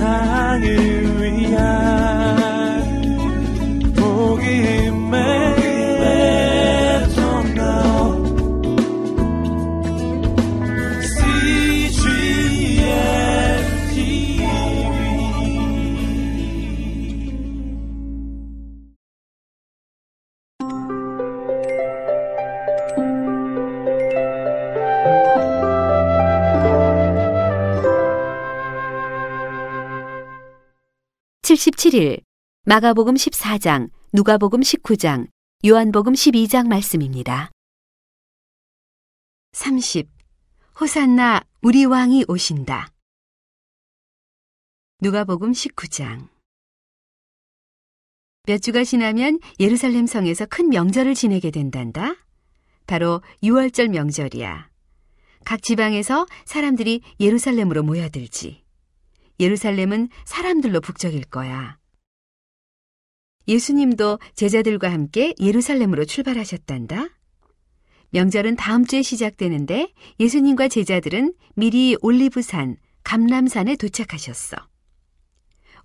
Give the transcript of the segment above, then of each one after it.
세상을 77일 마가복음 14장, 누가복음 19장, 요한복음 12장 말씀입니다. 30. 호산나 우리 왕이 오신다. 누가복음 19장 몇 주가 지나면 예루살렘 성에서 큰 명절을 지내게 된단다. 바로 6월절 명절이야. 각 지방에서 사람들이 예루살렘으로 모여들지. 예루살렘은 사람들로 북적일 거야. 예수님도 제자들과 함께 예루살렘으로 출발하셨단다. 명절은 다음 주에 시작되는데 예수님과 제자들은 미리 올리브산, 감람산에 도착하셨어.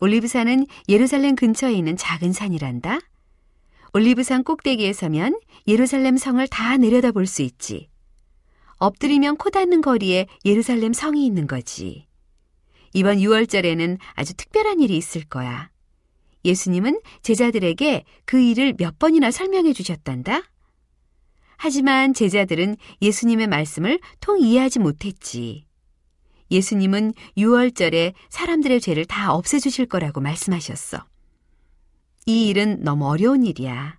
올리브산은 예루살렘 근처에 있는 작은 산이란다. 올리브산 꼭대기에 서면 예루살렘 성을 다 내려다 볼 수 있지. 엎드리면 코 닿는 거리에 예루살렘 성이 있는 거지. 이번 6월절에는 아주 특별한 일이 있을 거야. 예수님은 제자들에게 그 일을 몇 번이나 설명해 주셨단다. 하지만 제자들은 예수님의 말씀을 통 이해하지 못했지. 예수님은 6월절에 사람들의 죄를 다 없애주실 거라고 말씀하셨어. 이 일은 너무 어려운 일이야.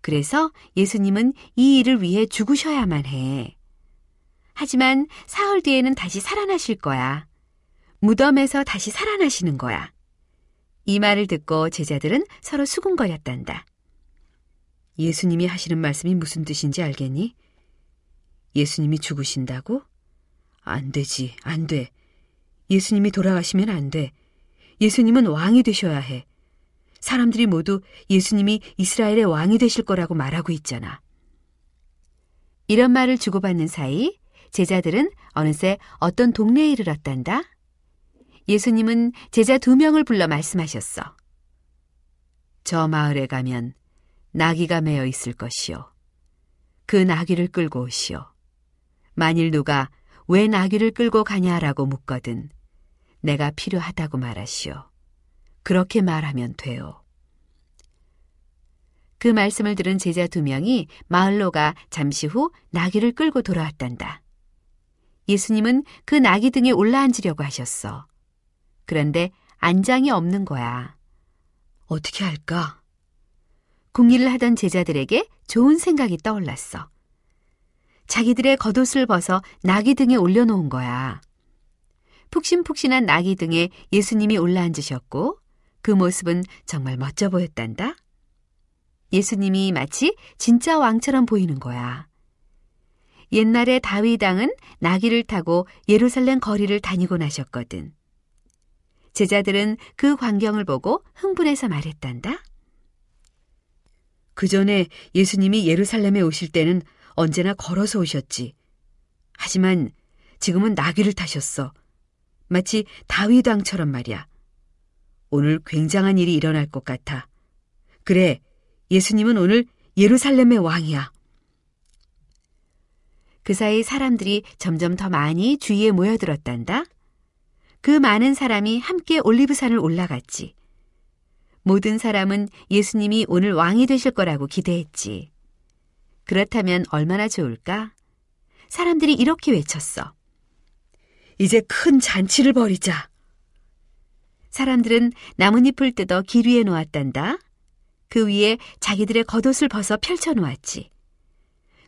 그래서 예수님은 이 일을 위해 죽으셔야만 해. 하지만 사흘 뒤에는 다시 살아나실 거야. 무덤에서 다시 살아나시는 거야. 이 말을 듣고 제자들은 서로 수군거렸단다. 예수님이 하시는 말씀이 무슨 뜻인지 알겠니? 예수님이 죽으신다고? 안 되지, 안 돼. 예수님이 돌아가시면 안 돼. 예수님은 왕이 되셔야 해. 사람들이 모두 예수님이 이스라엘의 왕이 되실 거라고 말하고 있잖아. 이런 말을 주고받는 사이 제자들은 어느새 어떤 동네에 이르렀단다. 예수님은 제자 두 명을 불러 말씀하셨어. 저 마을에 가면 나귀가 매어 있을 것이요. 그 나귀를 끌고 오시오. 만일 누가 왜 나귀를 끌고 가냐라고 묻거든 내가 필요하다고 말하시오. 그렇게 말하면 돼요. 그 말씀을 들은 제자 두 명이 마을로 가 잠시 후 나귀를 끌고 돌아왔단다. 예수님은 그 나귀 등에 올라앉으려고 하셨어. 그런데 안장이 없는 거야. 어떻게 할까? 궁리를 하던 제자들에게 좋은 생각이 떠올랐어. 자기들의 겉옷을 벗어 나귀 등에 올려놓은 거야. 푹신푹신한 나귀 등에 예수님이 올라앉으셨고 그 모습은 정말 멋져 보였단다. 예수님이 마치 진짜 왕처럼 보이는 거야. 옛날에 다윗 왕은 나귀를 타고 예루살렘 거리를 다니곤 하셨거든. 제자들은 그 광경을 보고 흥분해서 말했단다. 그 전에 예수님이 예루살렘에 오실 때는 언제나 걸어서 오셨지. 하지만 지금은 나귀를 타셨어. 마치 다윗 왕처럼 말이야. 오늘 굉장한 일이 일어날 것 같아. 그래, 예수님은 오늘 예루살렘의 왕이야. 그 사이 사람들이 점점 더 많이 주위에 모여들었단다. 그 많은 사람이 함께 올리브산을 올라갔지. 모든 사람은 예수님이 오늘 왕이 되실 거라고 기대했지. 그렇다면 얼마나 좋을까? 사람들이 이렇게 외쳤어. 이제 큰 잔치를 벌이자. 사람들은 나뭇잎을 뜯어 길 위에 놓았단다. 그 위에 자기들의 겉옷을 벗어 펼쳐 놓았지.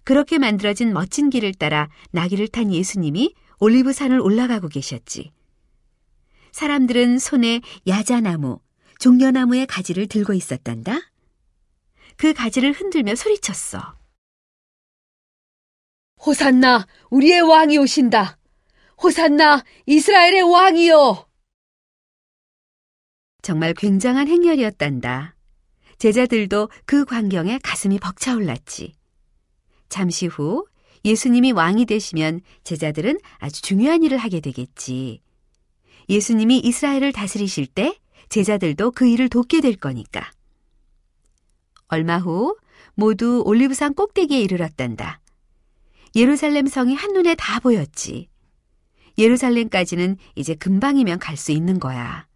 그렇게 만들어진 멋진 길을 따라 나귀를 탄 예수님이 올리브산을 올라가고 계셨지. 사람들은 손에 야자나무, 종려나무의 가지를 들고 있었단다. 그 가지를 흔들며 소리쳤어. 호산나, 우리의 왕이 오신다. 호산나, 이스라엘의 왕이요. 정말 굉장한 행렬이었단다. 제자들도 그 광경에 가슴이 벅차올랐지. 잠시 후 예수님이 왕이 되시면 제자들은 아주 중요한 일을 하게 되겠지. 예수님이 이스라엘을 다스리실 때 제자들도 그 일을 돕게 될 거니까. 얼마 후 모두 올리브산 꼭대기에 이르렀단다. 예루살렘 성이 한눈에 다 보였지. 예루살렘까지는 이제 금방이면 갈 수 있는 거야.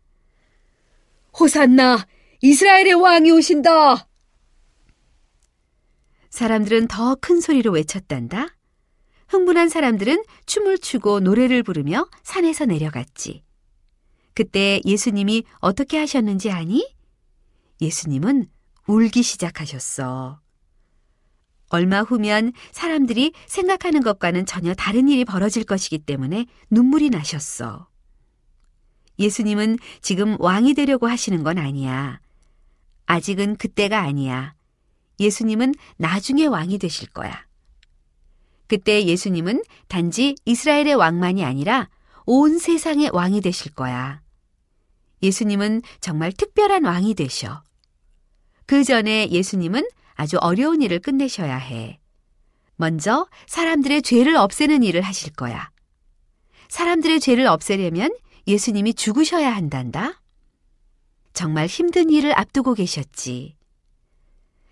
호산나! 이스라엘의 왕이 오신다! 사람들은 더 큰 소리로 외쳤단다. 흥분한 사람들은 춤을 추고 노래를 부르며 산에서 내려갔지. 그때 예수님이 어떻게 하셨는지 아니? 예수님은 울기 시작하셨어. 얼마 후면 사람들이 생각하는 것과는 전혀 다른 일이 벌어질 것이기 때문에 눈물이 나셨어. 예수님은 지금 왕이 되려고 하시는 건 아니야. 아직은 그때가 아니야. 예수님은 나중에 왕이 되실 거야. 그때 예수님은 단지 이스라엘의 왕만이 아니라 온 세상의 왕이 되실 거야. 예수님은 정말 특별한 왕이 되셔. 그 전에 예수님은 아주 어려운 일을 끝내셔야 해. 먼저 사람들의 죄를 없애는 일을 하실 거야. 사람들의 죄를 없애려면 예수님이 죽으셔야 한단다. 정말 힘든 일을 앞두고 계셨지.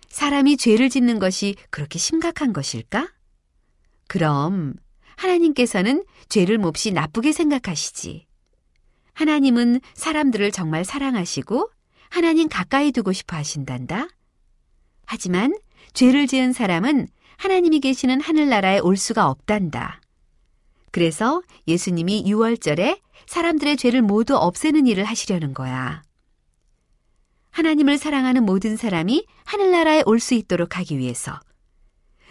사람이 죄를 짓는 것이 그렇게 심각한 것일까? 그럼 하나님께서는 죄를 몹시 나쁘게 생각하시지. 하나님은 사람들을 정말 사랑하시고 하나님 가까이 두고 싶어 하신단다. 하지만 죄를 지은 사람은 하나님이 계시는 하늘나라에 올 수가 없단다. 그래서 예수님이 6월절에 사람들의 죄를 모두 없애는 일을 하시려는 거야. 하나님을 사랑하는 모든 사람이 하늘나라에 올 수 있도록 하기 위해서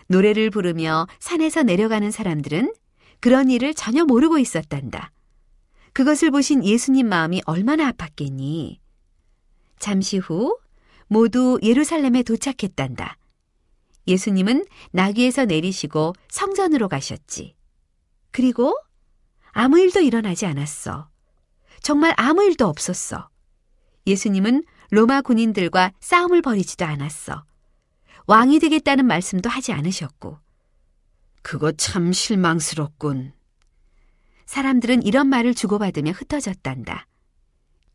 노래를 부르며 산에서 내려가는 사람들은 그런 일을 전혀 모르고 있었단다. 그것을 보신 예수님 마음이 얼마나 아팠겠니? 잠시 후 모두 예루살렘에 도착했단다. 예수님은 나귀에서 내리시고 성전으로 가셨지. 그리고 아무 일도 일어나지 않았어. 정말 아무 일도 없었어. 예수님은 로마 군인들과 싸움을 벌이지도 않았어. 왕이 되겠다는 말씀도 하지 않으셨고. 그거 참 실망스럽군. 사람들은 이런 말을 주고받으며 흩어졌단다.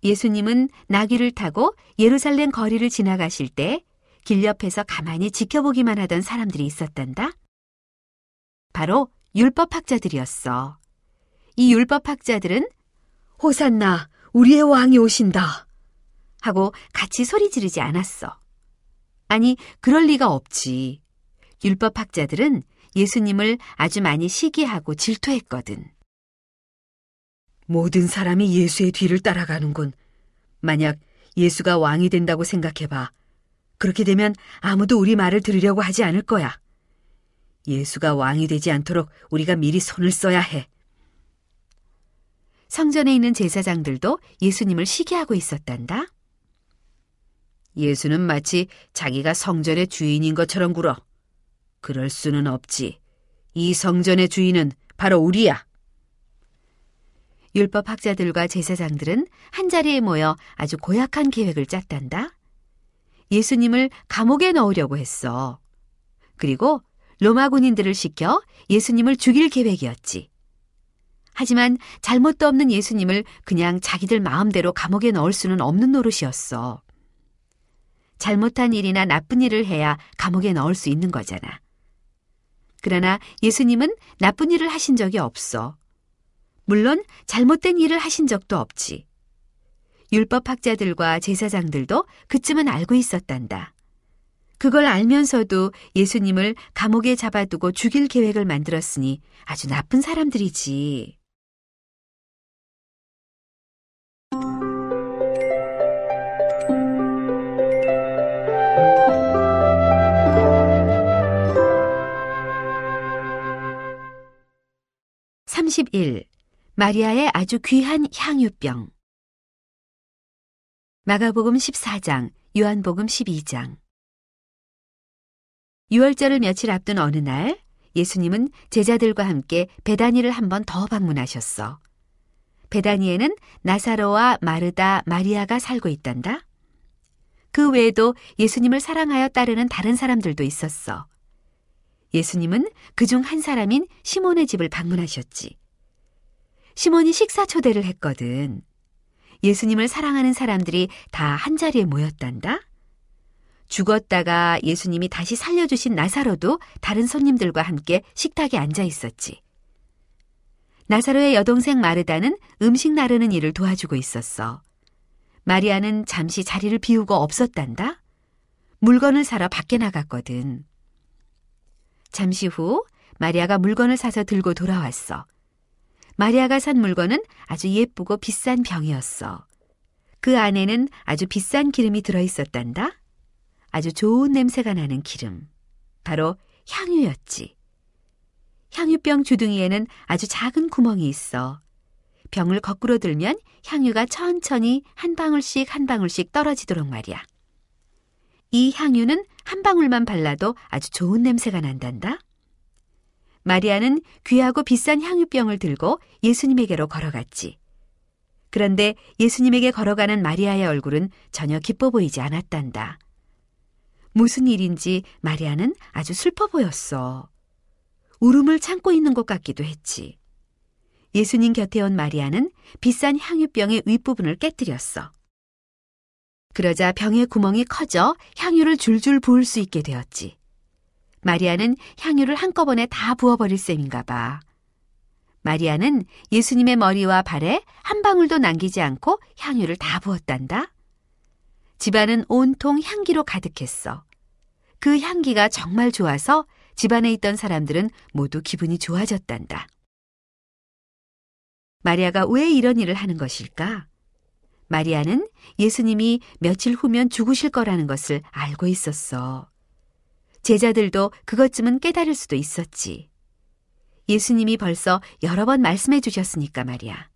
예수님은 나귀를 타고 예루살렘 거리를 지나가실 때 길 옆에서 가만히 지켜보기만 하던 사람들이 있었단다. 바로 율법학자들이었어. 이 율법학자들은 호산나, 우리의 왕이 오신다. 하고 같이 소리 지르지 않았어. 아니, 그럴 리가 없지. 율법학자들은 예수님을 아주 많이 시기하고 질투했거든. 모든 사람이 예수의 뒤를 따라가는군. 만약 예수가 왕이 된다고 생각해봐. 그렇게 되면 아무도 우리 말을 들으려고 하지 않을 거야. 예수가 왕이 되지 않도록 우리가 미리 손을 써야 해. 성전에 있는 제사장들도 예수님을 시기하고 있었단다. 예수는 마치 자기가 성전의 주인인 것처럼 굴어. 그럴 수는 없지. 이 성전의 주인은 바로 우리야. 율법 학자들과 제사장들은 한자리에 모여 아주 고약한 계획을 짰단다. 예수님을 감옥에 넣으려고 했어. 그리고 로마 군인들을 시켜 예수님을 죽일 계획이었지. 하지만 잘못도 없는 예수님을 그냥 자기들 마음대로 감옥에 넣을 수는 없는 노릇이었어. 잘못한 일이나 나쁜 일을 해야 감옥에 넣을 수 있는 거잖아. 그러나 예수님은 나쁜 일을 하신 적이 없어. 물론 잘못된 일을 하신 적도 없지. 율법학자들과 제사장들도 그쯤은 알고 있었단다. 그걸 알면서도 예수님을 감옥에 잡아두고 죽일 계획을 만들었으니 아주 나쁜 사람들이지. (31) 마리아의 아주 귀한 향유병 마가복음 14장, 요한복음 12장 6월절을 며칠 앞둔 어느 날 예수님은 제자들과 함께 베다니를 한 번 더 방문하셨어. 베다니에는 나사로와 마르다, 마리아가 살고 있단다. 그 외에도 예수님을 사랑하여 따르는 다른 사람들도 있었어. 예수님은 그 중 한 사람인 시몬의 집을 방문하셨지. 시몬이 식사 초대를 했거든. 예수님을 사랑하는 사람들이 다 한자리에 모였단다. 죽었다가 예수님이 다시 살려주신 나사로도 다른 손님들과 함께 식탁에 앉아 있었지. 나사로의 여동생 마르다는 음식 나르는 일을 도와주고 있었어. 마리아는 잠시 자리를 비우고 없었단다. 물건을 사러 밖에 나갔거든. 잠시 후 마리아가 물건을 사서 들고 돌아왔어. 마리아가 산 물건은 아주 예쁘고 비싼 병이었어. 그 안에는 아주 비싼 기름이 들어 있었단다. 아주 좋은 냄새가 나는 기름. 바로 향유였지. 향유병 주둥이에는 아주 작은 구멍이 있어. 병을 거꾸로 들면 향유가 천천히 한 방울씩 한 방울씩 떨어지도록 말이야. 이 향유는 한 방울만 발라도 아주 좋은 냄새가 난단다. 마리아는 귀하고 비싼 향유병을 들고 예수님에게로 걸어갔지. 그런데 예수님에게 걸어가는 마리아의 얼굴은 전혀 기뻐 보이지 않았단다. 무슨 일인지 마리아는 아주 슬퍼 보였어. 울음을 참고 있는 것 같기도 했지. 예수님 곁에 온 마리아는 비싼 향유병의 윗부분을 깨뜨렸어. 그러자 병의 구멍이 커져 향유를 줄줄 부을 수 있게 되었지. 마리아는 향유를 한꺼번에 다 부어버릴 셈인가 봐. 마리아는 예수님의 머리와 발에 한 방울도 남기지 않고 향유를 다 부었단다. 집안은 온통 향기로 가득했어. 그 향기가 정말 좋아서 집안에 있던 사람들은 모두 기분이 좋아졌단다. 마리아가 왜 이런 일을 하는 것일까? 마리아는 예수님이 며칠 후면 죽으실 거라는 것을 알고 있었어. 제자들도 그것쯤은 깨달을 수도 있었지. 예수님이 벌써 여러 번 말씀해 주셨으니까 말이야.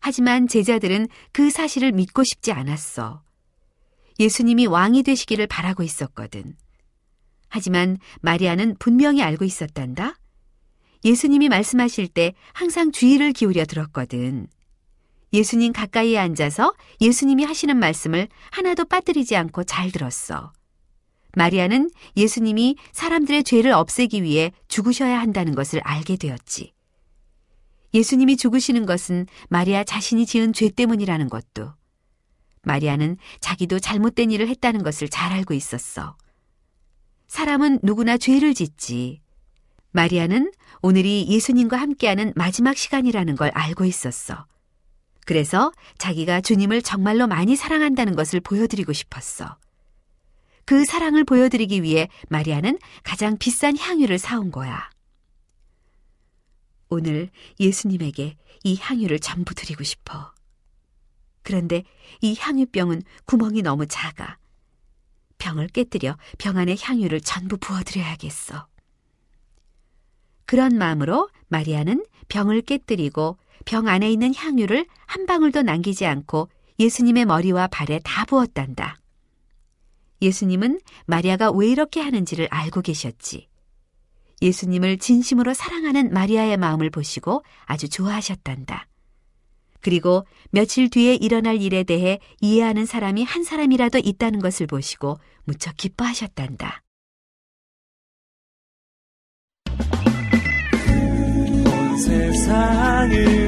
하지만 제자들은 그 사실을 믿고 싶지 않았어. 예수님이 왕이 되시기를 바라고 있었거든. 하지만 마리아는 분명히 알고 있었단다. 예수님이 말씀하실 때 항상 주의를 기울여 들었거든. 예수님 가까이에 앉아서 예수님이 하시는 말씀을 하나도 빠뜨리지 않고 잘 들었어. 마리아는 예수님이 사람들의 죄를 없애기 위해 죽으셔야 한다는 것을 알게 되었지. 예수님이 죽으시는 것은 마리아 자신이 지은 죄 때문이라는 것도. 마리아는 자기도 잘못된 일을 했다는 것을 잘 알고 있었어. 사람은 누구나 죄를 짓지. 마리아는 오늘이 예수님과 함께하는 마지막 시간이라는 걸 알고 있었어. 그래서 자기가 주님을 정말로 많이 사랑한다는 것을 보여드리고 싶었어. 그 사랑을 보여드리기 위해 마리아는 가장 비싼 향유를 사온 거야. 오늘 예수님에게 이 향유를 전부 드리고 싶어. 그런데 이 향유병은 구멍이 너무 작아. 병을 깨뜨려 병 안에 향유를 전부 부어드려야겠어. 그런 마음으로 마리아는 병을 깨뜨리고 병 안에 있는 향유를 한 방울도 남기지 않고 예수님의 머리와 발에 다 부었단다. 예수님은 마리아가 왜 이렇게 하는지를 알고 계셨지. 예수님을 진심으로 사랑하는 마리아의 마음을 보시고 아주 좋아하셨단다. 그리고 며칠 뒤에 일어날 일에 대해 이해하는 사람이 한 사람이라도 있다는 것을 보시고 무척 기뻐하셨단다. 온 세상을